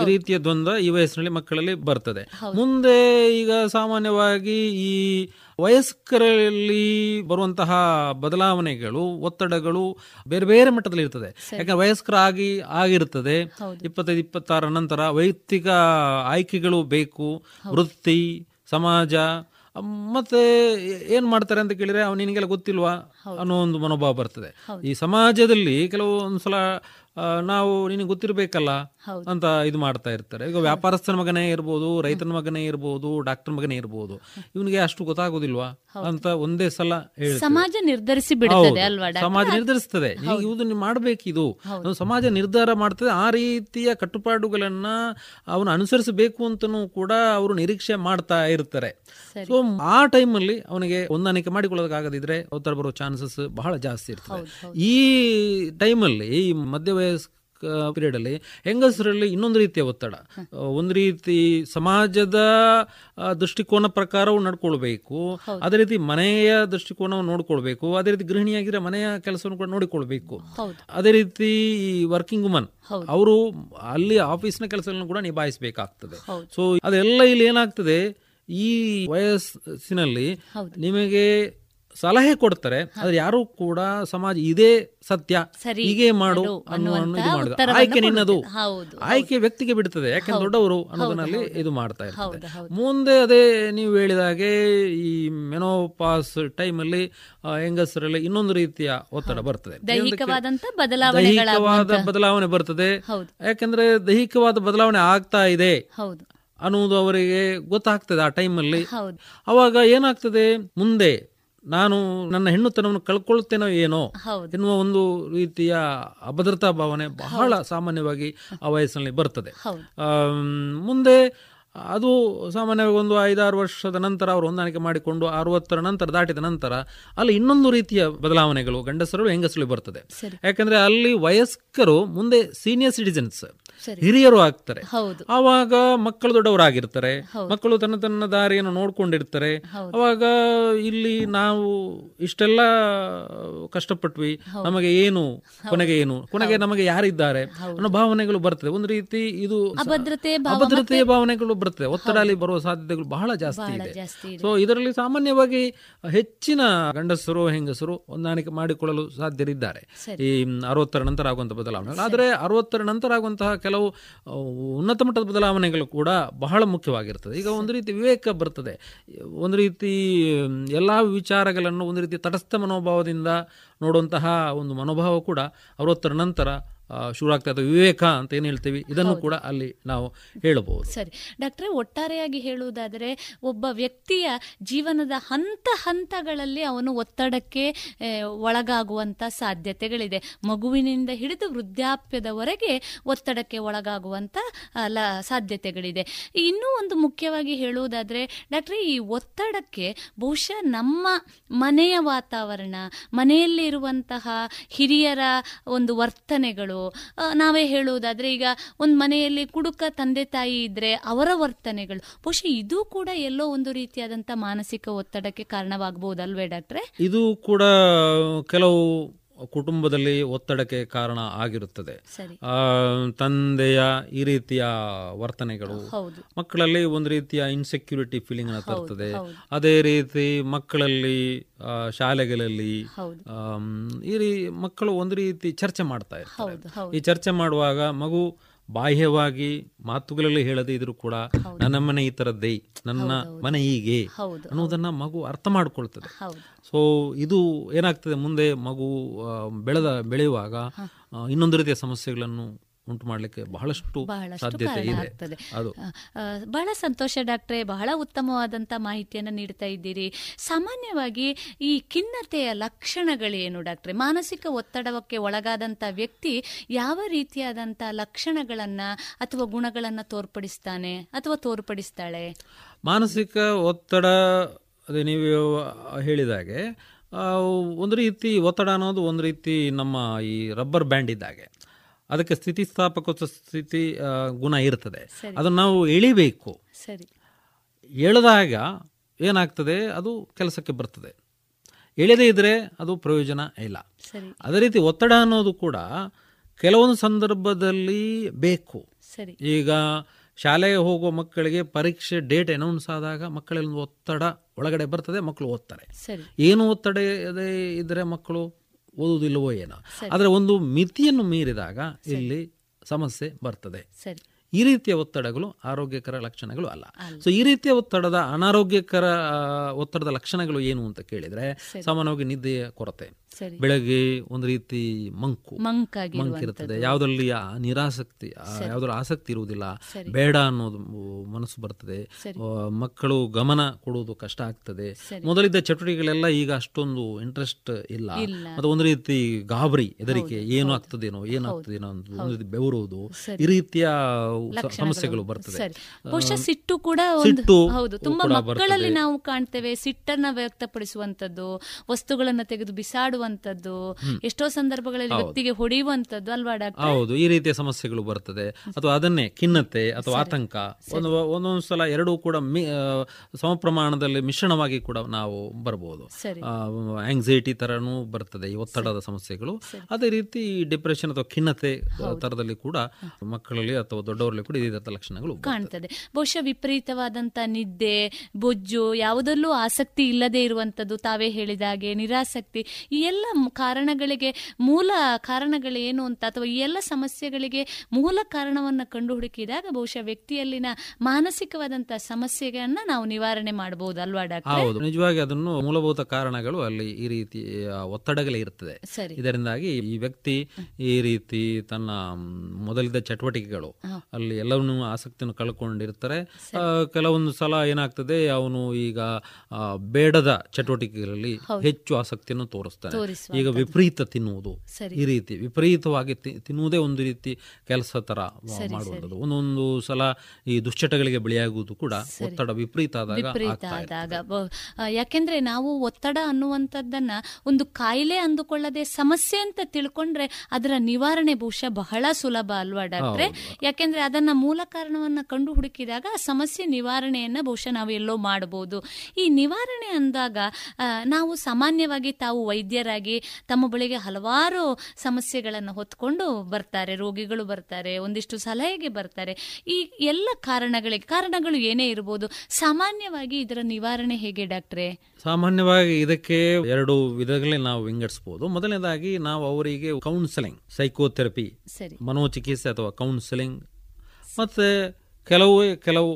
ಈ ರೀತಿಯ ದ್ವಂದ್ವ ಈ ವಯಸ್ಸಿನಲ್ಲಿ ಮಕ್ಕಳಲ್ಲಿ ಬರ್ತದೆ. ಮುಂದೆ ಈಗ ಸಾಮಾನ್ಯವಾಗಿ ಈ ವಯಸ್ಕರಲ್ಲಿ ಬರುವಂತಹ ಬದಲಾವಣೆಗಳು ಒತ್ತಡಗಳು ಬೇರೆ ಬೇರೆ ಮಟ್ಟದಲ್ಲಿ ಇರ್ತದೆ. ಯಾಕಂದ್ರೆ ವಯಸ್ಕರಾಗಿ ಆಗಿರ್ತದೆ. ಇಪ್ಪತ್ತೈದು ಇಪ್ಪತ್ತಾರ ನಂತರ ವೈಯಕ್ತಿಕ ಆಯ್ಕೆಗಳು ಬೇಕು ವೃತ್ತಿ ಸಮಾಜ ಮತ್ತೆ ಏನ್ ಮಾಡ್ತಾರೆ ಅಂತ ಕೇಳಿದ್ರೆ ಅವ್ನು ನಿನಗೆಲ್ಲ ಗೊತ್ತಿಲ್ವಾ? ಅನ್ನೋ ಒಂದು ಮನೋಭಾವ ಬರ್ತದೆ. ಈ ಸಮಾಜದಲ್ಲಿ ಕೆಲವು ಒಂದ್ಸಲ ನಾವು ನಿನಗೆ ಗೊತ್ತಿರಬೇಕಲ್ಲ ಅಂತ ಇದು ಮಾಡ್ತಾ ಇರ್ತಾರೆ. ಈಗ ವ್ಯಾಪಾರಸ್ಥನ ಮಗನೇ ಇರ್ಬೋದು ರೈತನ ಮಗನೇ ಇರ್ಬೋದು ಡಾಕ್ಟರ್ ಮಗನೇ ಇರ್ಬೋದು ಇವನಿಗೆ ಅಷ್ಟು ಗೊತ್ತಾಗೋದಿಲ್ವಾ? ಅಂತ ಒಂದೇ ಸಲ ಸಮಾಜ ನಿರ್ಧರಿಸಿ ಬಿಡುತ್ತದೆ ಅಲ್ವಾ ಸಮಾಜ ನಿರ್ಧರಿಸ್ತದೆ ನೀವು ಇದು ನೀವು ಮಾಡ್ಬೇಕಿದು. ಸಮಾಜ ನಿರ್ಧಾರ ಮಾಡ್ತದೆ. ಆ ರೀತಿಯ ಕಟ್ಟುಪಾಡುಗಳನ್ನ ಅವನು ಅನುಸರಿಸಬೇಕು ಅಂತನೂ ಕೂಡ ಅವರು ನಿರೀಕ್ಷೆ ಮಾಡ್ತಾ ಇರ್ತಾರೆ. ಸೊ ಆ ಟೈಮಲ್ಲಿ ಅವನಿಗೆ ಹೊಂದಾಣಿಕೆ ಮಾಡಿಕೊಳ್ಳೋದಕ್ಕಾಗದಿದ್ರೆ ಒತ್ತಡ ಬರೋ ಚಾನ್ಸಸ್ ಬಹಳ ಜಾಸ್ತಿ ಇರ್ತದೆ. ಈ ಟೈಮಲ್ಲಿ ಈ ಮಧ್ಯವಯಸ್ಕ ಪೀರಿಯಡ್ ಅಲ್ಲಿ ಹೆಂಗಸರಲ್ಲಿ ಇನ್ನೊಂದು ರೀತಿಯ ಒತ್ತಡ. ಒಂದು ರೀತಿ ಸಮಾಜದ ದೃಷ್ಟಿಕೋನ ಪ್ರಕಾರವು ನಡ್ಕೊಳ್ಬೇಕು. ಅದೇ ರೀತಿ ಮನೆಯ ದೃಷ್ಟಿಕೋನವನ್ನು ನೋಡ್ಕೊಳ್ಬೇಕು. ಅದೇ ರೀತಿ ಗೃಹಿಣಿಯಾಗಿದ್ರೆ ಮನೆಯ ಕೆಲಸವನ್ನು ಕೂಡ ನೋಡಿಕೊಳ್ಬೇಕು. ಅದೇ ರೀತಿ ಈ ವರ್ಕಿಂಗ್ ವುಮನ್ ಅವರು ಅಲ್ಲಿ ಆಫೀಸ್ನ ಕೆಲಸಗಳನ್ನು ಕೂಡ ನಿಭಾಯಿಸಬೇಕಾಗ್ತದೆ. ಸೊ ಅದೆಲ್ಲ ಇಲ್ಲಿ ಏನಾಗ್ತದೆ? ಈ ವಯಸ್ಸಿನಲ್ಲಿ ನಿಮಗೆ ಸಲಹೆ ಕೊಡ್ತಾರೆ ಆದ್ರೆ ಯಾರು ಕೂಡ ಸಮಾಜ ಇದೇ ಸತ್ಯ ಹೀಗೆ ಮಾಡು ಅನ್ನುವ. ಆಯ್ಕೆ ನಿನ್ನದು. ಆಯ್ಕೆ ವ್ಯಕ್ತಿಗೆ ಬಿಡ್ತದೆ ಯಾಕೆ ದೊಡ್ಡವರು ಅನ್ನೋದನ್ನಲ್ಲಿ ಇದು ಮಾಡ್ತಾ ಇರ್ತದೆ. ಮುಂದೆ ಅದೇ ನೀವು ಹೇಳಿದ ಹಾಗೆ ಈ ಮೆನೋಪಾಸ್ ಟೈಮಲ್ಲಿ ಹೆಂಗಸರಲ್ಲಿ ಇನ್ನೊಂದು ರೀತಿಯ ಒತ್ತಡ ಬರ್ತದೆ. ದೈಹಿಕವಾದ ಬದಲಾವಣೆ ಬರ್ತದೆ. ಯಾಕಂದ್ರೆ ದೈಹಿಕವಾದ ಬದಲಾವಣೆ ಆಗ್ತಾ ಇದೆ ಅನ್ನುವುದು ಅವರಿಗೆ ಗೊತ್ತಾಗ್ತದೆ ಆ ಟೈಮಲ್ಲಿ ಅವಾಗ ಏನಾಗ್ತದೆ? ಮುಂದೆ ನಾನು ನನ್ನ ಹೆಣ್ಣುತನವನ್ನು ಕಳ್ಕೊಳ್ತೇನೋ ಏನೋ ಎನ್ನುವ ಒಂದು ರೀತಿಯ ಅಭದ್ರತಾ ಭಾವನೆ ಬಹಳ ಸಾಮಾನ್ಯವಾಗಿ ಆ ವಯಸ್ಸಿನಲ್ಲಿ ಬರ್ತದೆ ಮುಂದೆ ಅದು ಸಾಮಾನ್ಯವಾಗಿ ಒಂದು ಐದಾರು ವರ್ಷದ ನಂತರ ಅವರು ಹೊಂದಾಣಿಕೆ ಮಾಡಿಕೊಂಡು ಅರವತ್ತರ ನಂತರ ದಾಟಿದ ನಂತರ ಅಲ್ಲಿ ಇನ್ನೊಂದು ರೀತಿಯ ಬದಲಾವಣೆಗಳು ಗಂಡಸರು ಹೆಂಗಸರು ಬರ್ತದೆ. ಯಾಕಂದ್ರೆ ಅಲ್ಲಿ ವಯಸ್ಕರು ಮುಂದೆ ಸೀನಿಯರ್ ಸಿಟಿಜನ್ಸ್. ಹಿರಿಯರು ಆಗ್ತಾರೆ. ಆವಾಗ ಮಕ್ಕಳು ದೊಡ್ಡವರಾಗಿರ್ತಾರೆ. ಮಕ್ಕಳು ತನ್ನ ತನ್ನ ದಾರಿಯನ್ನು ನೋಡ್ಕೊಂಡಿರ್ತಾರೆ. ಅವಾಗ ಇಲ್ಲಿ ನಾವು ಇಷ್ಟೆಲ್ಲ ಕಷ್ಟಪಟ್ವಿ. ನಮಗೆ ಏನು ಕೊನೆಗೆ ಏನು ಕೊನೆಗೆ ನಮಗೆ ಯಾರಿದ್ದಾರೆ ಅನ್ನೋ ಭಾವನೆಗಳು ಬರ್ತದೆ. ಒಂದು ರೀತಿ ಇದು ಅಭದ್ರತೆ ಅಭದ್ರತೆಯ ಭಾವನೆಗಳು ಬರ್ತದೆ. ಒತ್ತಡ ಅಲ್ಲಿ ಬರುವ ಸಾಧ್ಯತೆಗಳು ಬಹಳ ಜಾಸ್ತಿ ಇದೆ. ಸೊ ಇದರಲ್ಲಿ ಸಾಮಾನ್ಯವಾಗಿ ಹೆಚ್ಚಿನ ಗಂಡಸರು ಹೆಂಗಸರು ಹೊಂದಾಣಿಕೆ ಮಾಡಿಕೊಳ್ಳಲು ಸಾಧ್ಯರಿದ್ದಾರೆ. ಈ ಅರವತ್ತರ ನಂತರ ಆಗುವಂತಹ ಬದಲಾವಣೆ ಆದರೆ ಅರವತ್ತರ ನಂತರ ಆಗುವಂತಹ ಕೆಲವು ಉನ್ನತ ಮಟ್ಟದ ಬದಲಾವಣೆಗಳು ಕೂಡ ಬಹಳ ಮುಖ್ಯವಾಗಿರ್ತದೆ. ಈಗ ಒಂದು ರೀತಿ ವಿವೇಕ ಬರ್ತದೆ. ಒಂದು ರೀತಿ, ಎಲ್ಲ ವಿಚಾರಗಳನ್ನು ಒಂದು ರೀತಿ ತಟಸ್ಥ ಮನೋಭಾವದಿಂದ ನೋಡುವಂತಹ ಒಂದು ಮನೋಭಾವ ಕೂಡ ಅರವತ್ತರ ನಂತರ ಶುರು ಆಗ್ತಾ ವಿವೇಕ ಅಂತ ಏನು ಹೇಳ್ತೀವಿ? ಇದನ್ನು ಕೂಡ ಅಲ್ಲಿ ನಾವು ಹೇಳಬಹುದು. ಸರಿ. ಡಾಕ್ಟ್ರೆ ಒಟ್ಟಾರೆಯಾಗಿ ಹೇಳುವುದಾದರೆ ಒಬ್ಬ ವ್ಯಕ್ತಿಯ ಜೀವನದ ಹಂತ ಹಂತಗಳಲ್ಲಿ ಅವನು ಒತ್ತಡಕ್ಕೆ ಒಳಗಾಗುವಂಥ ಒಳಗಾಗುವಂತ ಸಾಧ್ಯತೆಗಳಿದೆ. ಮಗುವಿನಿಂದ ಹಿಡಿದು ವೃದ್ಧಾಪ್ಯದವರೆಗೆ ಒತ್ತಡಕ್ಕೆ ಒಳಗಾಗುವಂಥ ಸಾಧ್ಯತೆಗಳಿದೆ. ಇನ್ನೂ ಒಂದು ಮುಖ್ಯವಾಗಿ ಹೇಳುವುದಾದರೆ ಡಾಕ್ಟ್ರೆ ಈ ಒತ್ತಡಕ್ಕೆ ಬಹುಶಃ ನಮ್ಮ ಮನೆಯ ವಾತಾವರಣ ಮನೆಯಲ್ಲಿರುವಂತಹ ಹಿರಿಯರ ಒಂದು ವರ್ತನೆಗಳು ನಾವೇ ಹೇಳುವುದಾದ್ರೆ ಈಗ ಒಂದು ಮನೆಯಲ್ಲಿ ಕುಡುಕ ತಂದೆ ತಾಯಿ ಇದ್ರೆ ಅವರ ವರ್ತನೆಗಳು. ಬಹುಶಃ ಇದು ಕೂಡ ಎಲ್ಲೋ ಒಂದು ರೀತಿಯಾದಂತ ಮಾನಸಿಕ ಒತ್ತಡಕ್ಕೆ ಕಾರಣವಾಗಬಹುದಲ್ವೇ ಡಾಕ್ಟ್ರೆ? ಇದು ಕೂಡ ಕೆಲವು ಕುಟುಂಬದಲ್ಲಿ ಒತ್ತಡಕ್ಕೆ ಕಾರಣ ಆಗಿರುತ್ತದೆ. ಆ, ತಂದೆಯ ಈ ರೀತಿಯ ವರ್ತನೆಗಳು ಮಕ್ಕಳಲ್ಲಿ ಒಂದು ರೀತಿಯ ಇನ್ಸೆಕ್ಯೂರಿಟಿ ಫೀಲಿಂಗ್ ಅನ್ನು ತರ್ತದೆ. ಅದೇ ರೀತಿ ಮಕ್ಕಳಲ್ಲಿ ಶಾಲೆಗಳಲ್ಲಿ ಈ ರೀ ಮಕ್ಕಳು ಒಂದು ರೀತಿ ಚರ್ಚೆ ಮಾಡ್ತಾ ಇರ್ತಾರೆ. ಈ ಚರ್ಚೆ ಮಾಡುವಾಗ ಮಗು ಬಾಹ್ಯವಾಗಿ ಮಾತುಗಳಲ್ಲಿ ಹೇಳದೇ ಇದ್ರು ಕೂಡ ನನ್ನ ಮನೆ ಈ ತರದ್ದೇ ನನ್ನ ಮನೆ ಹೀಗೆ ಅನ್ನೋದನ್ನ ಮಗು ಅರ್ಥ ಮಾಡ್ಕೊಳ್ತದೆ. ಸೊ ಇದು ಏನಾಗ್ತದೆ ಮುಂದೆ ಮಗು ಬೆಳೆದ ಬೆಳೆಯುವಾಗ ಇನ್ನೊಂದು ರೀತಿಯ ಸಮಸ್ಯೆಗಳನ್ನು ಉಂಟು ಮಾಡಲಿಕ್ಕೆ ಬಹಳಷ್ಟು ಸಾಧ್ಯತೆ ಇದೆ. ಬಹಳ ಸಂತೋಷ ಡಾಕ್ಟ್ರೆ ಬಹಳ ಉತ್ತಮವಾದಂತಹ ಮಾಹಿತಿಯನ್ನು ನೀಡ್ತಾ ಇದ್ದೀರಿ. ಸಾಮಾನ್ಯವಾಗಿ ಈ ಖಿನ್ನತೆಯ ಲಕ್ಷಣಗಳೇನು ಡಾಕ್ಟ್ರೆ? ಮಾನಸಿಕ ಒತ್ತಡಕ್ಕೆ ಒಳಗಾದಂತ ವ್ಯಕ್ತಿ ಯಾವ ರೀತಿಯಾದಂತ ಲಕ್ಷಣಗಳನ್ನ ಅಥವಾ ಗುಣಗಳನ್ನ ತೋರ್ಪಡಿಸ್ತಾನೆ ಅಥವಾ ತೋರ್ಪಡಿಸ್ತಾಳೆ? ಮಾನಸಿಕ ಒತ್ತಡ ಅದೇ ನೀವು ಹೇಳಿದಾಗೆ ಒಂದು ರೀತಿ ಒತ್ತಡ ಅನ್ನೋದು ಒಂದು ರೀತಿ ನಮ್ಮ ಈ ರಬ್ಬರ್ ಬ್ಯಾಂಡ್ ಇದ್ದಾಗೆ. ಅದಕ್ಕೆ ಸ್ಥಿತಿಸ್ಥಾಪಕ ಸ್ಥಿತಿ ಗುಣ ಇರ್ತದೆ. ಅದನ್ನು ನಾವು ಎಳಿಬೇಕು. ಸರಿ. ಎಳೆದಾಗ ಏನಾಗ್ತದೆ? ಅದು ಕೆಲಸಕ್ಕೆ ಬರ್ತದೆ. ಎಳೆದೇ ಇದ್ರೆ ಅದು ಪ್ರಯೋಜನ ಇಲ್ಲ. ಅದೇ ರೀತಿ ಒತ್ತಡ ಅನ್ನೋದು ಕೂಡ ಕೆಲವೊಂದು ಸಂದರ್ಭದಲ್ಲಿ ಬೇಕು. ಸರಿ. ಈಗ ಶಾಲೆಗೆ ಹೋಗುವ ಮಕ್ಕಳಿಗೆ ಪರೀಕ್ಷೆ ಡೇಟ್ ಅನೌನ್ಸ್ ಆದಾಗ ಮಕ್ಕಳಲ್ಲಿ ಒತ್ತಡ ಒಳಗಡೆ ಬರ್ತದೆ ಮಕ್ಕಳು ಓದ್ತಾರೆ. ಏನು ಒತ್ತಡ ಇದೆ ಇದ್ರೆ ಮಕ್ಕಳು? ಓದುವುದಿಲ್ಲವೋ ಏನೋ. ಆದರೆ ಒಂದು ಮಿತಿಯನ್ನು ಮೀರಿದಾಗ ಇಲ್ಲಿ ಸಮಸ್ಯೆ ಬರ್ತದೆ. ಈ ರೀತಿಯ ಒತ್ತಡಗಳು ಆರೋಗ್ಯಕರ ಲಕ್ಷಣಗಳು ಅಲ್ಲ. ಸೊ ಈ ರೀತಿಯ ಒತ್ತಡದ ಅನಾರೋಗ್ಯಕರ ಒತ್ತಡದ ಲಕ್ಷಣಗಳು ಏನು ಅಂತ ಕೇಳಿದ್ರೆ ಸಾಮಾನ್ಯವಾಗಿ ನಿದ್ದೆಯ ಕೊರತೆ ಬೆಳಗ್ಗೆ ಒಂದು ರೀತಿ ಮಂಕು ಮಂಕಿರುತ್ತದೆ ಯಾವುದರಲ್ಲಿ ನಿರಾಸಕ್ತಿ ಆ ಯಾವುದರ ಆಸಕ್ತಿ ಇರುವುದಿಲ್ಲ ಬೇಡ ಅನ್ನೋದು ಮನಸ್ಸು ಬರ್ತದೆ. ಮಕ್ಕಳು ಗಮನ ಕೊಡುವುದು ಕಷ್ಟ ಆಗ್ತದೆ. ಮೊದಲಿದ್ದ ಚಟುವಟಿಕೆಗಳೆಲ್ಲ ಈಗ ಅಷ್ಟೊಂದು ಇಂಟ್ರೆಸ್ಟ್ ಇಲ್ಲ. ಮತ್ತೆ ಒಂದು ರೀತಿ ಗಾಬರಿ ಹೆದರಿಕೆ ಏನು ಆಗ್ತದೇನೋ ಏನಾಗ್ತದೇನೋ ಅಂತ ಒಂದು ರೀತಿ ಬೆವರುವುದು. ಈ ರೀತಿಯ ಲಕ್ಷಣಗಳು. ಸಮಸ್ಯೆಗಳು ಬರ್ತದೆ. ಬಹುಶಃ ಸಿಟ್ಟು ಕೂಡ ಒಂದು ಹೌದು ತುಂಬಾ ಮಕ್ಕಳಲ್ಲಿ ನಾವು ಕಾಣ್ತೇವೆ. ಸಿಟ್ಟನ್ನ ವ್ಯಕ್ತಪಡಿಸುವಂತದ್ದು ವಸ್ತುಗಳನ್ನ ತೆಗೆದು ಬಿಸಾಡುವಂತದ್ದು ಎಷ್ಟೋ ಸಂದರ್ಭಗಳಲ್ಲಿ ವ್ಯಕ್ತಿಗೆ ಹೊಡೆಯುವಂತದ್ದು ಅಲ್ವಾ ಡಾಕ್ಟರ್? ಹೌದು ಈ ರೀತಿಯ ಸಮಸ್ಯೆಗಳು ಬರ್ತದೆ. ಅಥವಾ ಅದನ್ನೇ ಖಿನ್ನತೆ ಅಥವಾ ಆತಂಕ. ಒಂದು ಒಂದೊಂದು ಸಲ ಎರಡೂ ಕೂಡ ಸಮ ಪ್ರಮಾಣದಲ್ಲಿ ಮಿಶ್ರಣವಾಗಿ ಕೂಡ ನಾವು ಬರಬಹುದು ಆಂಗ್ಸೈಟಿ ತರನೂ ಬರ್ತದೆ ಈ ಒತ್ತಡದ ಸಮಸ್ಯೆಗಳು. ಅದೇ ರೀತಿ ಡಿಪ್ರೆಷನ್ ಅಥವಾ ಖಿನ್ನತೆ ತರದಲ್ಲಿ ಕೂಡ ಮಕ್ಕಳಲ್ಲಿ ಅಥವಾ ಕೂಡ ಇದೇ ಲಕ್ಷಣಗಳು. ಕಾಣ್ತದೆ. ಬಹುಶಃ ವಿಪರೀತವಾದಂತ ನಿದ್ದೆ ಬೊಜ್ಜು ಯಾವುದಲ್ಲೂ ಆಸಕ್ತಿ ಇಲ್ಲದೆ ಇರುವಂತದ್ದು ತಾವೇ ಹೇಳಿದ ಹಾಗೆ ನಿರಾಸಕ್ತಿ ಈ ಎಲ್ಲ ಕಾರಣಗಳಿಗೆ ಮೂಲ ಕಾರಣಗಳೇನು ಅಂತ ಅಥವಾ ಈ ಎಲ್ಲ ಸಮಸ್ಯೆಗಳಿಗೆ ಮೂಲ ಕಾರಣವನ್ನ ಕಂಡು ಹುಡುಕಿದಾಗ ಬಹುಶಃ ವ್ಯಕ್ತಿಯಲ್ಲಿನ ಮಾನಸಿಕವಾದಂತ ಸಮಸ್ಯೆಗಳನ್ನ ನಾವು ನಿವಾರಣೆ ಮಾಡಬಹುದು ಅಲ್ವಾ ಡಾಕ್ಟರ್? ಹೌದು. ನಿಜವಾಗಿ ಅದನ್ನು ಮೂಲಭೂತ ಕಾರಣಗಳು ಅಲ್ಲಿ ಈ ರೀತಿ ಒತ್ತಡಗಳೇ ಇರ್ತದೆ. ಇದರಿಂದಾಗಿ ಈ ವ್ಯಕ್ತಿ ಈ ರೀತಿ ತನ್ನ ಮೊದಲಿದ್ದ ಚಟುವಟಿಕೆಗಳು ಅಲ್ಲಿ ಎಲ್ಲವನ್ನೂ ಆಸಕ್ತಿಯನ್ನು ಕಳ್ಕೊಂಡಿರ್ತಾರೆ. ಕೆಲವೊಂದು ಸಲ ಏನಾಗ್ತದೆ ಅವನು ಈಗ ಬೇಡದ ಚಟುವಟಿಕೆಗಳಲ್ಲಿ ಹೆಚ್ಚು ಆಸಕ್ತಿಯನ್ನು ತೋರಿಸ್ತಾರೆ ಈಗ ವಿಪರೀತ ತಿನ್ನುವುದು ಈ ರೀತಿ ವಿಪರೀತವಾಗಿ ತಿನ್ನುವುದೇ ಒಂದು ರೀತಿ ಕೆಲಸ ತರ ಮಾಡುವಂಥದ್ದು. ಒಂದೊಂದು ಸಲ ಈ ದುಶ್ಚಟಗಳಿಗೆ ಬೆಳೆಯಾಗುವುದು ಕೂಡ ಒತ್ತಡ ವಿಪರೀತ ಆದಾಗ ಯಾಕೆಂದ್ರೆ ನಾವು ಒತ್ತಡ ಅನ್ನುವಂಥದ್ದನ್ನ ಒಂದು ಕಾಯಿಲೆ ಅಂದುಕೊಳ್ಳದೆ ಸಮಸ್ಯೆ ಅಂತ ತಿಳ್ಕೊಂಡ್ರೆ ಅದರ ನಿವಾರಣೆ ಬಹುಶಃ ಬಹಳ ಸುಲಭ ಅಲ್ವಾ ಡಾಕ್ಟ್ರೆ? ಯಾಕೆಂದ್ರೆ ಅದನ್ನ ಮೂಲ ಕಾರಣವನ್ನು ಕಂಡು ಹುಡುಕಿದಾಗ ಆ ಸಮಸ್ಯೆ ನಿವಾರಣೆಯನ್ನ ಬಹುಶಃ ನಾವು ಎಲ್ಲೋ ಮಾಡಬಹುದು. ಈ ನಿವಾರಣೆ ಅಂದಾಗ ನಾವು ಸಾಮಾನ್ಯವಾಗಿ ತಾವು ವೈದ್ಯರಾಗಿ ತಮ್ಮ ಬಳಿಗೆ ಹಲವಾರು ಸಮಸ್ಯೆಗಳನ್ನು ಹೊತ್ಕೊಂಡು ಬರ್ತಾರೆ ರೋಗಿಗಳು ಬರ್ತಾರೆ ಒಂದಿಷ್ಟು ಸಲಹೆಗೆ ಬರ್ತಾರೆ. ಈ ಎಲ್ಲ ಕಾರಣಗಳಿಗೆ ಕಾರಣಗಳು ಏನೇ ಇರಬಹುದು ಸಾಮಾನ್ಯವಾಗಿ ಇದರ ನಿವಾರಣೆ ಹೇಗೆ ಡಾಕ್ಟ್ರೆ? ಸಾಮಾನ್ಯವಾಗಿ ಇದಕ್ಕೆ ಎರಡು ವಿಧಗಳಲ್ಲಿ ನಾವು ವಿಂಗಡಿಸಬಹುದು ಮೊದಲನೇದಾಗಿ ನಾವು ಅವರಿಗೆ ಕೌನ್ಸೆಲಿಂಗ್ ಸೈಕೋಥೆರಪಿ ಸರಿ. ಮನೋಚಿಕಿತ್ಸೆ ಅಥವಾ ಕೌನ್ಸೆಲಿಂಗ್ ಮತ್ತೆ ಕೆಲವು ಕೆಲವು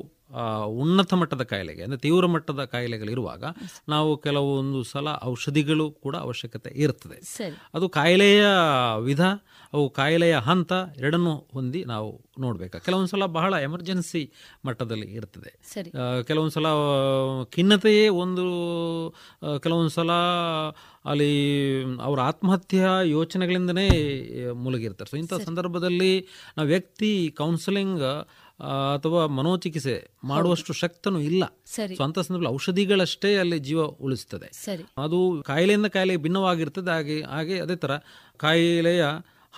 ಉನ್ನತ ಮಟ್ಟದ ಕಾಯಿಲೆಗೆ ಅಂದರೆ ತೀವ್ರ ಮಟ್ಟದ ಕಾಯಿಲೆಗಳಿರುವಾಗ ನಾವು ಕೆಲವೊಂದು ಸಲ ಔಷಧಿಗಳು ಕೂಡ ಅವಶ್ಯಕತೆ ಇರ್ತದೆ. ಅದು ಕಾಯಿಲೆಯ ವಿಧ ಅವು ಕಾಯಿಲೆಯ ಹಂತ ಎರಡನ್ನೂ ಹೊಂದಿ ನಾವು ನೋಡಬೇಕು. ಕೆಲವೊಂದು ಸಲ ಬಹಳ ಎಮರ್ಜೆನ್ಸಿ ಮಟ್ಟದಲ್ಲಿ ಇರ್ತದೆ. ಕೆಲವೊಂದು ಸಲ ಖಿನ್ನತೆಯೇ ಒಂದು ಕೆಲವೊಂದು ಸಲ ಅಲ್ಲಿ ಅವರ ಆತ್ಮಹತ್ಯೆಯ ಯೋಚನೆಗಳಿಂದನೇ ಮುಳುಗಿರ್ತಾರೆ. ಸೊ ಇಂಥ ಸಂದರ್ಭದಲ್ಲಿ ನಾವು ವ್ಯಕ್ತಿ ಕೌನ್ಸಿಲಿಂಗ್ ಅಥವಾ ಮನೋಚಿಕಿತ್ಸೆ ಮಾಡುವಷ್ಟು ಶಕ್ತನೂ ಇಲ್ಲ. ಸೊ ಅಂತ ಸಂದರ್ಭದಲ್ಲಿ ಔಷಧಿಗಳಷ್ಟೇ ಅಲ್ಲಿ ಜೀವ ಉಳಿಸ್ತದೆ. ಅದು ಕಾಯಿಲೆಯಿಂದ ಕಾಯಿಲೆ ಭಿನ್ನವಾಗಿರ್ತದೆ ಹಾಗೆ ಹಾಗೆ ಅದೇ ತರ ಕಾಯಿಲೆಯ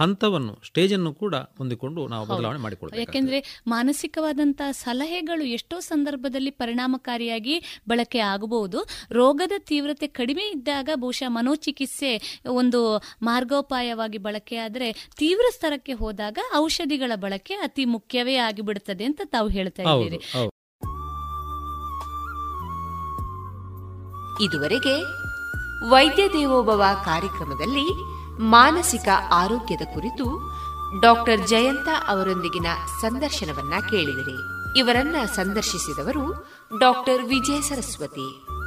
ಹಂತವನ್ನು ಸ್ಟೇಜ್ ಅನ್ನು ಕೂಡ ಹೊಂದಿಕೊಂಡು ನಾವು ಬದಲಾವಣೆ ಮಾಡಿಕೊಳ್ಳಬೇಕು ಯಾಕೆಂದ್ರೆ ಮಾನಸಿಕವಾದಂತಹ ಸಲಹೆಗಳು ಎಷ್ಟೋ ಸಂದರ್ಭದಲ್ಲಿ ಪರಿಣಾಮಕಾರಿಯಾಗಿ ಬಳಕೆ ಆಗಬಹುದು. ರೋಗದ ತೀವ್ರತೆ ಕಡಿಮೆ ಇದ್ದಾಗ ಬಹುಶಃ ಮನೋಚಿಕಿತ್ಸೆ ಒಂದು ಮಾರ್ಗೋಪಾಯವಾಗಿ ಬಳಕೆಯಾದ್ರೆ ಆದರೆ ತೀವ್ರ ಸ್ತರಕ್ಕೆ ಹೋದಾಗ ಔಷಧಿಗಳ ಬಳಕೆ ಅತಿ ಮುಖ್ಯವೇ ಆಗಿಬಿಡುತ್ತದೆ ಅಂತ ತಾವು ಹೇಳ್ತಾ ಇದ್ದೀರಿ. ಇದುವರೆಗೆ ವೈದ್ಯ ದೇವೋಭವ ಕಾರ್ಯಕ್ರಮದಲ್ಲಿ ಮಾನಸಿಕ ಆರೋಗ್ಯದ ಕುರಿತು ಡಾಕ್ಟರ್ ಜಯಂತ ಅವರೊಂದಿಗಿನ ಸಂದರ್ಶನವನ್ನ ಕೇಳಿದಿರಿ. ಇವರನ್ನ ಸಂದರ್ಶಿಸಿದವರು ಡಾಕ್ಟರ್ ವಿಜಯ ಸರಸ್ವತಿ.